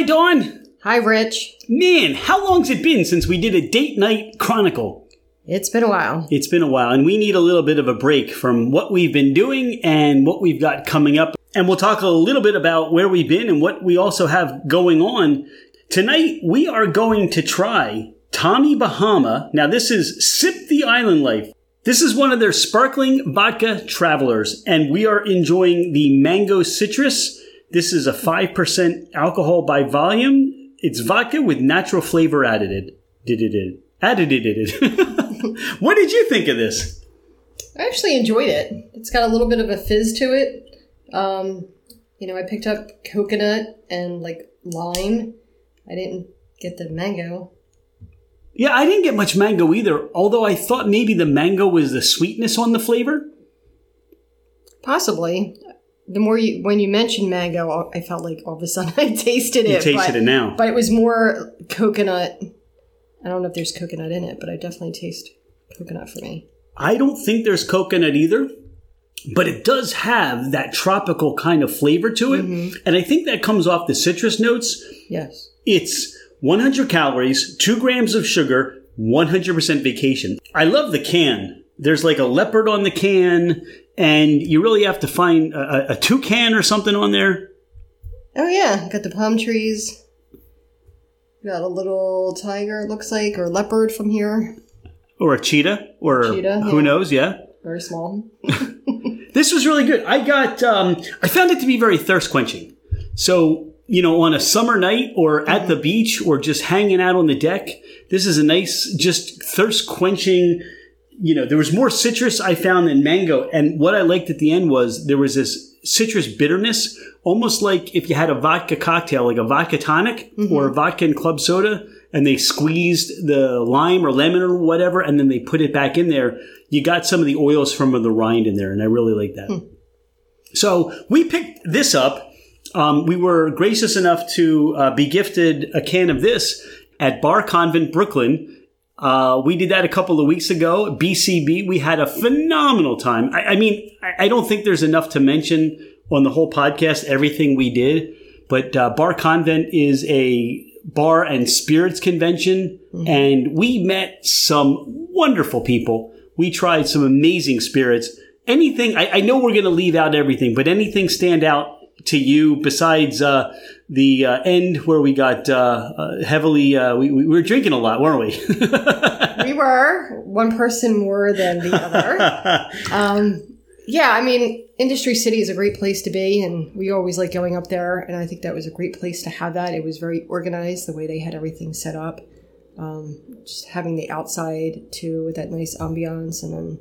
Hi, Dawn. Hi, Rich. Man, how long's it been since we did a date night chronicle? It's been a while. It's been a while, and we need a little bit of a break from what we've been doing and what we've got coming up. And we'll talk a little bit about where we've been and what we also have going on. Tonight, we are going to try Tommy Bahama. Now, this is Sip the Island Life. This is one of their sparkling vodka travelers, and we are enjoying the mango citrus. This is a 5% alcohol by volume. It's vodka with natural flavor added. Did it? Added it. what did you think of this? I actually enjoyed it. It's got a little bit of a fizz to it. Um, you know, I picked up coconut and like lime. I didn't get the mango. Yeah, I didn't get much mango either, although I thought maybe the mango was the sweetness on the flavor. Possibly. The more you, when you mentioned mango, I felt like all of a sudden I tasted it. You tasted but, it now. But it was more coconut. I don't know if there's coconut in it, but I definitely taste coconut for me. I don't think there's coconut either, but it does have that tropical kind of flavor to it. Mm-hmm. And I think that comes off the citrus notes. Yes. It's 100 calories, 2 grams of sugar, 100% vacation. I love the can. There's like a leopard on the can, and you really have to find a, a toucan or something on there. Oh yeah, got the palm trees. Got a little tiger, it looks like, or leopard from here. Or a cheetah, or Cheetah, who yeah. knows, yeah. Very small. This was really good. I got, um, I found it to be very thirst quenching. So, you know, on a summer night or at the beach or just hanging out on the deck, this is a nice, just thirst quenching. You know, there was more citrus I found than mango. And what I liked at the end was there was this citrus bitterness, almost like if you had a vodka cocktail, like a vodka tonic or a vodka and club soda, and they squeezed the lime or lemon or whatever, and then they put it back in there. You got some of the oils from the rind in there, and I really like that. So we picked this up. Um, we were gracious enough to uh, be gifted a can of this at Bar Convent, Brooklyn. Uh, we did that a couple of weeks ago. BCB. We had a phenomenal time. I, I mean, I, I don't think there's enough to mention on the whole podcast everything we did, but uh, Bar Convent is a bar and spirits convention, and we met some wonderful people. We tried some amazing spirits. Anything? I, I know we're going to leave out everything, but anything stand out to you besides uh, the uh, end where we got uh, uh, heavily? Uh, we, we were drinking a lot, weren't we? we were one person more than the other. um, yeah, I mean, Industry City is a great place to be, and we always like going up there. And I think that was a great place to have that. It was very organized the way they had everything set up. Um, just having the outside too with that nice ambiance, and then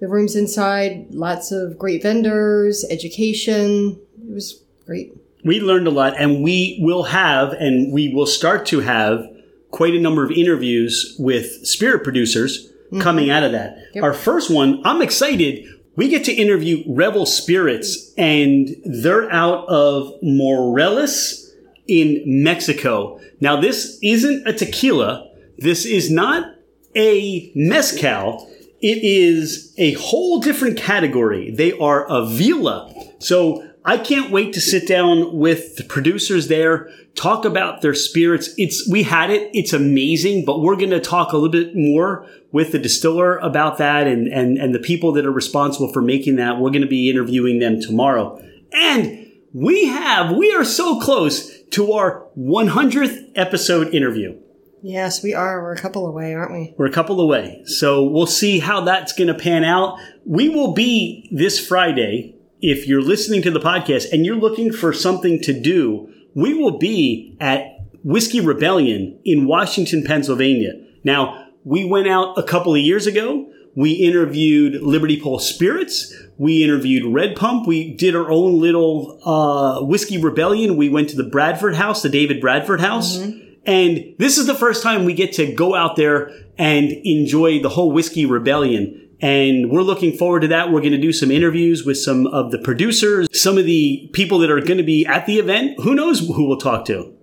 the rooms inside, lots of great vendors, education. It was great. we learned a lot, and we will have, and we will start to have quite a number of interviews with spirit producers mm-hmm. coming out of that. Yep. Our first one, I'm excited. We get to interview Rebel Spirits, and they're out of Morelos in Mexico. Now, this isn't a tequila. This is not a mezcal. It is a whole different category. They are a vila. So I can't wait to sit down with the producers there, talk about their spirits. It's, we had it. It's amazing, but we're going to talk a little bit more with the distiller about that and, and, and the people that are responsible for making that. We're going to be interviewing them tomorrow. And we have, we are so close to our 100th episode interview. Yes, we are. We're a couple away, aren't we? We're a couple away. So we'll see how that's going to pan out. We will be this Friday. If you're listening to the podcast and you're looking for something to do, we will be at Whiskey Rebellion in Washington, Pennsylvania. Now, we went out a couple of years ago. We interviewed Liberty Pole Spirits. We interviewed Red Pump. We did our own little uh, Whiskey Rebellion. We went to the Bradford House, the David Bradford House. And this is the first time we get to go out there and enjoy the whole Whiskey Rebellion. And we're looking forward to that. We're going to do some interviews with some of the producers, some of the people that are going to be at the event. Who knows who we'll talk to?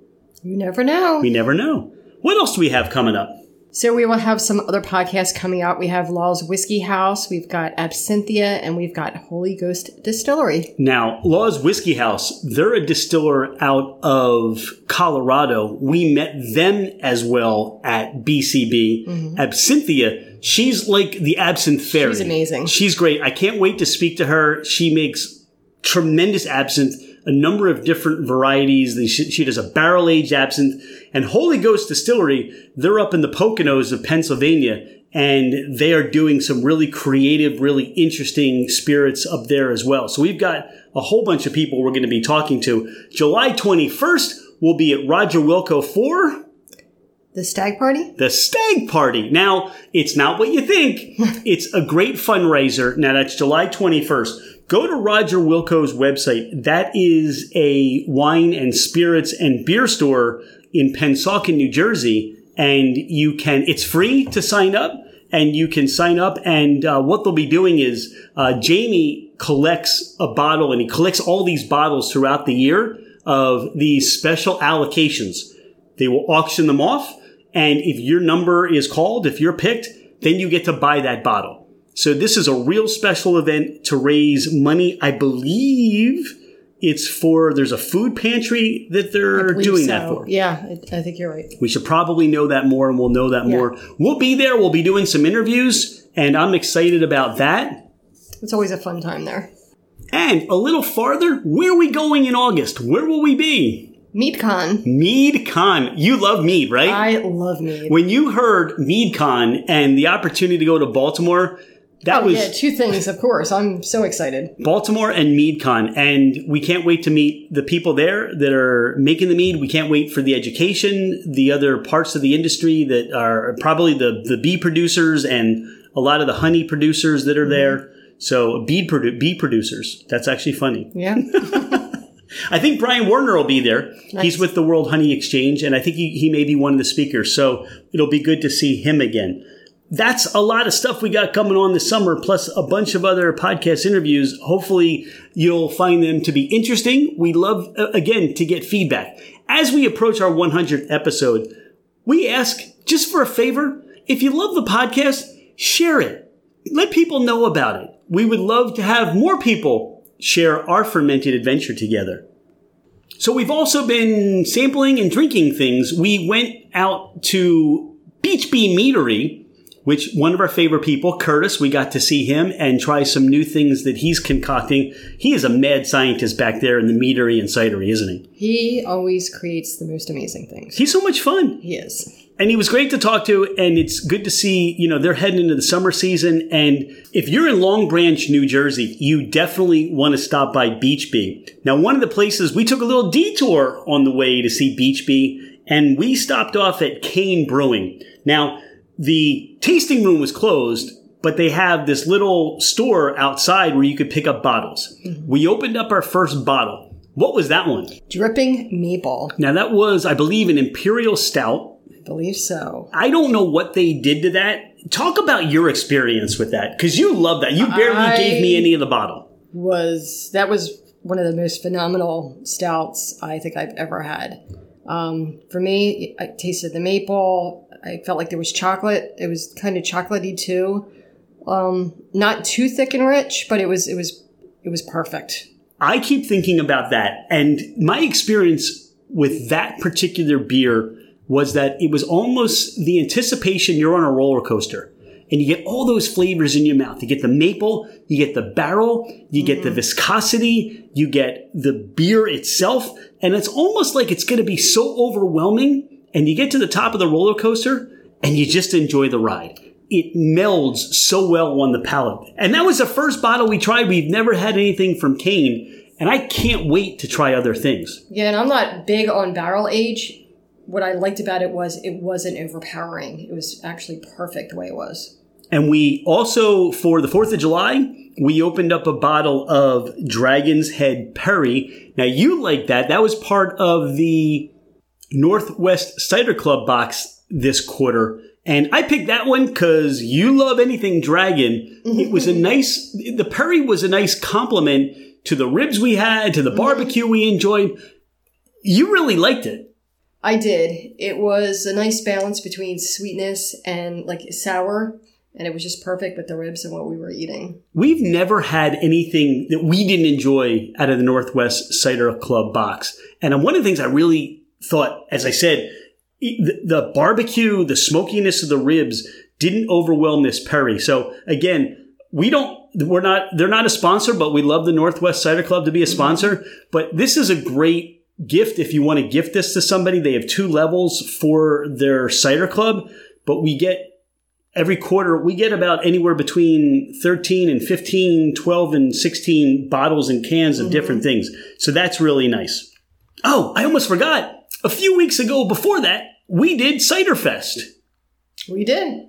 You never know. We never know. What else do we have coming up? So we will have some other podcasts coming out. We have Law's Whiskey House, we've got Absinthia, and we've got Holy Ghost Distillery. Now, Law's Whiskey House, they're a distiller out of Colorado. We met them as well at BCB. Mm-hmm. Absinthia, she's like the absinthe fairy. She's amazing. She's great. I can't wait to speak to her. She makes tremendous absinthe, a number of different varieties. She, she does a barrel aged absinthe. And Holy Ghost Distillery, they're up in the Poconos of Pennsylvania. And they are doing some really creative, really interesting spirits up there as well. So we've got a whole bunch of people we're going to be talking to. July 21st, we'll be at Roger Wilco 4 The Stag Party? the stag party. Now, it's not what you think. it's a great fundraiser. Now, that's July 21st. Go to Roger Wilco's website. That is a wine and spirits and beer store in Pennsauken, New Jersey. And you can, it's free to sign up and you can sign up. And uh, what they'll be doing is uh, Jamie collects a bottle and he collects all these bottles throughout the year of these special allocations. They will auction them off. And if your number is called, if you're picked, then you get to buy that bottle. So this is a real special event to raise money. I believe it's for, there's a food pantry that they're doing so. that for. Yeah, I think you're right. We should probably know that more and we'll know that Yeah. more. We'll be there. We'll be doing some interviews and I'm excited about that. It's always a fun time there. And a little farther, where are we going in August? Where will we be? MeadCon. Mead Con. You love mead, right? I love mead. when you heard MeadCon and the opportunity to go to Baltimore, that Oh, was yeah, two things, of course. I'm so excited. Baltimore and MeadCon, and we can't wait to meet the people there that are making the mead. We can't wait for the education, the other parts of the industry that are probably the the bee producers and a lot of the honey producers that are mm-hmm. there. So bee produ- bee producers. That's actually funny. Yeah. I think Brian Warner will be there. Nice. He's with the World Honey Exchange, and I think he, he may be one of the speakers. So it'll be good to see him again. That's a lot of stuff we got coming on this summer, plus a bunch of other podcast interviews. Hopefully, you'll find them to be interesting. We love, uh, again, to get feedback. As we approach our 100th episode, we ask just for a favor if you love the podcast, share it. Let people know about it. We would love to have more people share our fermented adventure together. So we've also been sampling and drinking things. We went out to Beach Bee Meadery, which one of our favorite people, Curtis, we got to see him and try some new things that he's concocting. He is a mad scientist back there in the meadery and cidery, isn't he? he always creates the most amazing things. He's so much fun. He is. And he was great to talk to and it's good to see you know they're heading into the summer season. And if you're in long branch new jersey you definitely want to stop by beach bee. Now one of the places we took a little detour on the way to see beach bee and we stopped off at kane brewing. Now the tasting room was closed but they have this little store outside where you could pick up bottles. Mm-hmm. We opened up our first bottle. What was that one? Dripping maple. now that was i believe an imperial stout believe so. I don't know what they did to that. Talk about your experience with that because you love that. You barely I- gave me any of the bottle. Was that was one of the most phenomenal stouts I think I've ever had. Um, for me, I tasted the maple. I felt like there was chocolate. It was kind of chocolatey too. Um, not too thick and rich, but it was it was it was perfect. I keep thinking about that, and my experience with that particular beer was that it was almost the anticipation you're on a roller coaster. And you get all those flavors in your mouth. You get the maple, you get the barrel, you get the mm-hmm. viscosity, you get the beer itself, and it's almost like it's going to be so overwhelming. And you get to the top of the roller coaster and you just enjoy the ride. It melds so well on the palate. And that was the first bottle we tried. We've never had anything from Kane, and I can't wait to try other things. Yeah, and I'm not big on barrel age. What I liked about it was it wasn't overpowering. It was actually perfect the way it was. And we also, for the 4th of July, we opened up a bottle of Dragon's Head Perry. Now, you like that. That was part of the Northwest Cider Club box this quarter. And I picked that one because you love anything dragon. It was a nice, the Perry was a nice compliment to the ribs we had, to the mm-hmm. barbecue we enjoyed. You really liked it. I did. It was a nice balance between sweetness and like sour, and it was just perfect with the ribs and what we were eating. We've never had anything that we didn't enjoy out of the Northwest Cider Club box. And um, one of the things I really thought, as I said, the, barbecue, the smokiness of the ribs didn't overwhelm this Perry. So again, we don't we're not they're not a sponsor but we love the northwest cider club to be a mm-hmm. sponsor but this is a great gift if you want to gift this to somebody they have two levels for their cider club but we get every quarter we get about anywhere between 13 and 15 12 and 16 bottles and cans of mm-hmm. different things. So that's really nice. Oh i almost forgot. A few weeks ago before that we did cider fest. We did.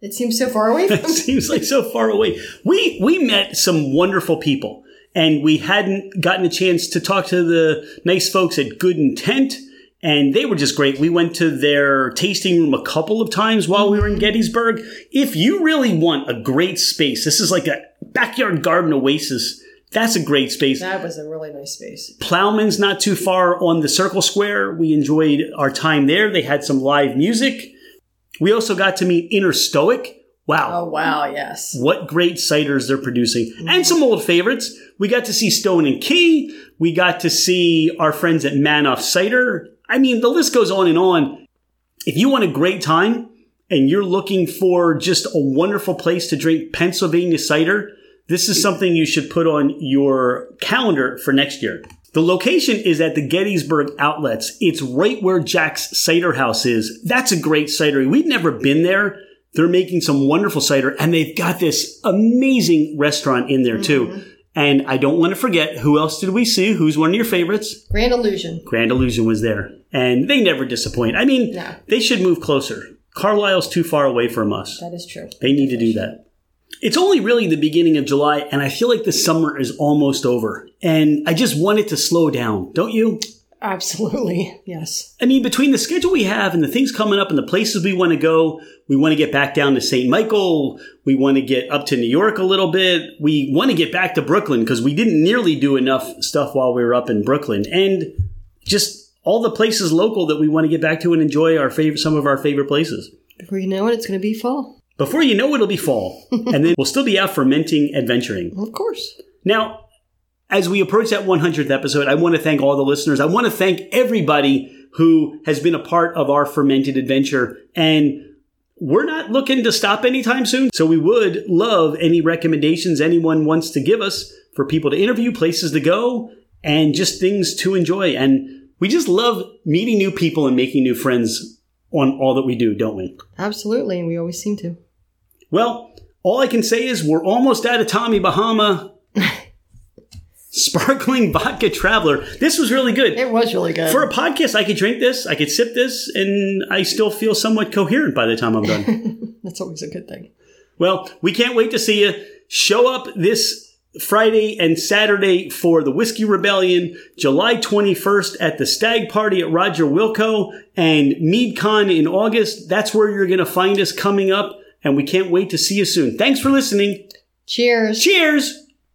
It seems so far away it seems like so far away. We we met some wonderful people, and we hadn't gotten a chance to talk to the nice folks at Good Intent, and they were just great. We went to their tasting room a couple of times while we were in Gettysburg. If you really want a great space, this is like a backyard garden oasis. That's a great space. That was a really nice space. Plowman's not too far on the Circle Square. We enjoyed our time there. They had some live music. We also got to meet Inner Stoic. Wow. Oh wow, yes. What great ciders they're producing. And some old favorites. We got to see Stone and Key. We got to see our friends at Manoff Cider. I mean, the list goes on and on. If you want a great time and you're looking for just a wonderful place to drink Pennsylvania cider, this is something you should put on your calendar for next year. The location is at the Gettysburg Outlets. It's right where Jack's Cider House is. That's a great cidery. We've never been there. They're making some wonderful cider and they've got this amazing restaurant in there too. Mm-hmm. And I don't want to forget who else did we see? Who's one of your favorites? Grand illusion. Grand Illusion was there. And they never disappoint. I mean, No. they should move closer. Carlisle's too far away from us. That is true. They need to do that. It's only really the beginning of July, and I feel like the summer is almost over. And I just want it to slow down, don't you? Absolutely. Yes. I mean, between the schedule we have and the things coming up and the places we want to go, we want to get back down to St. Michael. We want to get up to New York a little bit. We want to get back to Brooklyn because we didn't nearly do enough stuff while we were up in Brooklyn. And just all the places local that we want to get back to and enjoy our favorite, some of our favorite places. Before you know it, it's going to be fall. Before you know, it, it'll be fall. and then we'll still be out fermenting, adventuring. Of course. Now, as we approach that 100th episode, I want to thank all the listeners. I want to thank everybody who has been a part of our fermented adventure. And we're not looking to stop anytime soon. So we would love any recommendations anyone wants to give us for people to interview, places to go, and just things to enjoy. And we just love meeting new people and making new friends on all that we do, don't we? Absolutely. And we always seem to. Well, all I can say is we're almost out of Tommy Bahama. Sparkling vodka traveler. This was really good. It was really good. For a podcast, I could drink this, I could sip this, and I still feel somewhat coherent by the time I'm done. That's always a good thing. well, we can't wait to see you. Show up this Friday and Saturday for the Whiskey Rebellion, July 21st at the Stag Party at Roger Wilco, and MeadCon in August. That's where you're going to find us coming up, and we can't wait to see you soon. Thanks for listening. Cheers. Cheers!